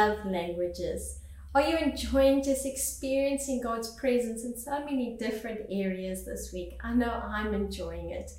love languages. Are you enjoying just experiencing God's presence in so many different areas this week? I know I'm enjoying it.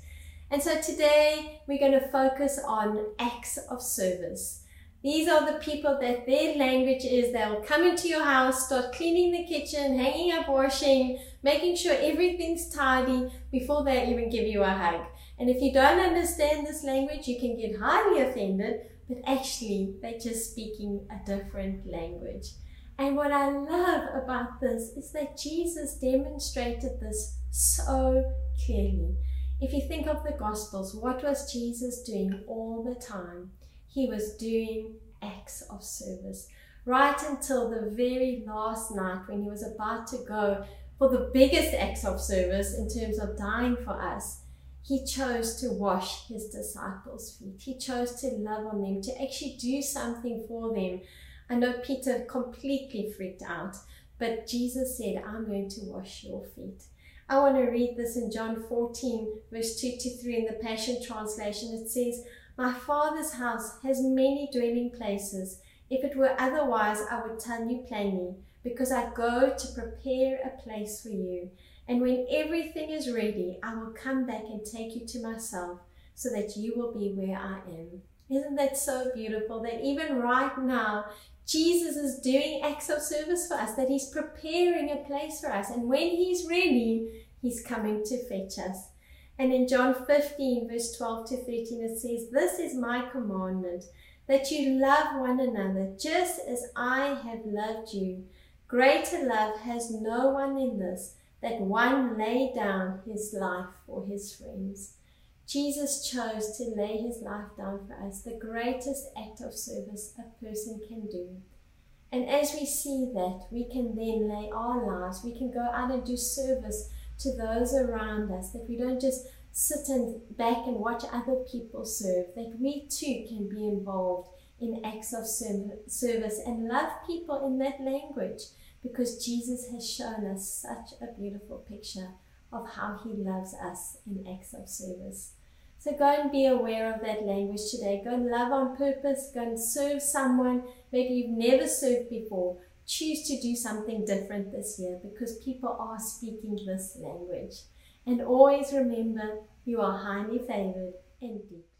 And so today we're going to focus on acts of service. These are the people that their language is. They'll come into your house, start cleaning the kitchen, hanging up washing, making sure everything's tidy before they even give you a hug. And if you don't understand this language, you can get highly offended, but actually they're just speaking a different language. And what I love about this is that Jesus demonstrated this so clearly. If you think of the Gospels, what was Jesus doing all the time? He was doing acts of service. Right until the very last night when he was about to go for the biggest acts of service in terms of dying for us, he chose to wash his disciples' feet. He chose to love on them, to actually do something for them. I know Peter completely freaked out, but Jesus said, I'm going to wash your feet. I want to read this in John 14, verse 2 to 3 in the Passion Translation. It says, My Father's house has many dwelling places. If it were otherwise, I would tell you plainly, because I go to prepare a place for you. And when everything is ready, I will come back and take you to myself so that you will be where I am. Isn't that so beautiful that even right now, Jesus is doing acts of service for us, that He's preparing a place for us. And when He's ready, He's coming to fetch us. And in John 15, verse 12 to 13, it says, This is my commandment, that you love one another just as I have loved you. Greater love has no one than this that one lay down his life for his friends. Jesus chose to lay his life down for us, the greatest act of service a person can do. And as we see that, we can then lay our lives, we can go out and do service to those around us, that we don't just sit and back and watch other people serve, that we too can be involved in acts of service and love people in that language because Jesus has shown us such a beautiful picture of how he loves us in acts of service. So go and be aware of that language today. Go and love on purpose. Go and serve someone maybe you've never served before. Choose to do something different this year because people are speaking this language. And always remember you are highly favored and deep.